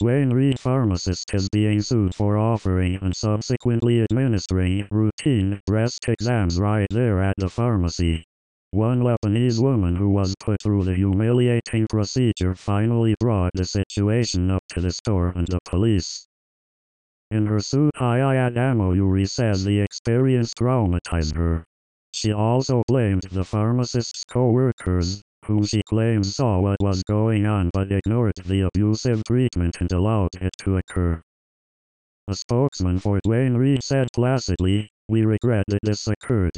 Duane Reade pharmacist is being sued for offering and subsequently administering routine breast exams right there at the pharmacy. One Lebanese woman who was put through the humiliating procedure finally brought the situation up to the store and the police. In her suit Hayat Amouri says the experience traumatized her. She also blamed the pharmacist's co-workers, whom she claims saw what was going on but ignored the abusive treatment and allowed it to occur. A spokesman for Duane Reade said placidly, we regret that this occurred.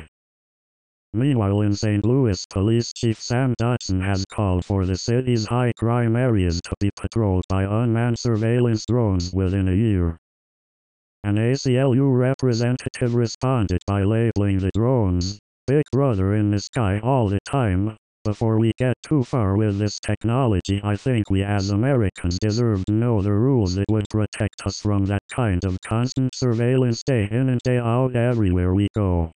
Meanwhile in St. Louis Police Chief Sam Dotson has called for the city's high crime areas to be patrolled by unmanned surveillance drones within a year. An ACLU representative responded by labeling the drones, Big Brother in the sky all the time, before we get too far with this technology I think we as Americans deserve to know the rules that would protect us from that kind of constant surveillance day in and day out everywhere we go.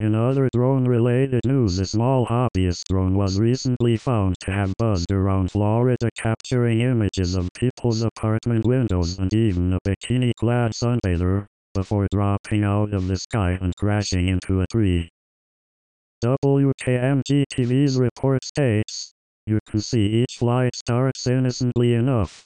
In other drone-related news a small hobbyist drone was recently found to have buzzed around Florida capturing images of people's apartment windows and even a bikini-clad sunbather, before dropping out of the sky and crashing into a tree. WKMG TV's report states, you can see each flight starts innocently enough,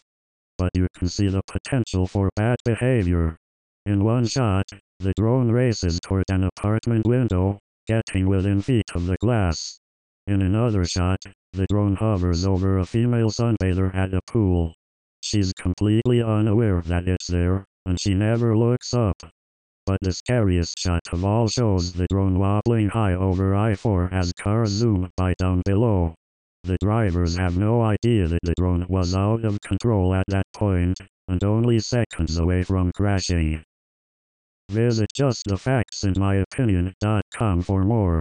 but you can see the potential for bad behavior. In one shot, the drone races toward an apartment window, getting within feet of the glass. In another shot, the drone hovers over a female sunbather at a pool. She's completely unaware that it's there, and she never looks up. But the scariest shot of all shows the drone wobbling high over I-4 as cars zoom by down below. The drivers have no idea that the drone was out of control at that point, and only seconds away from crashing. Visit justthefactsandmyopinion.com for more.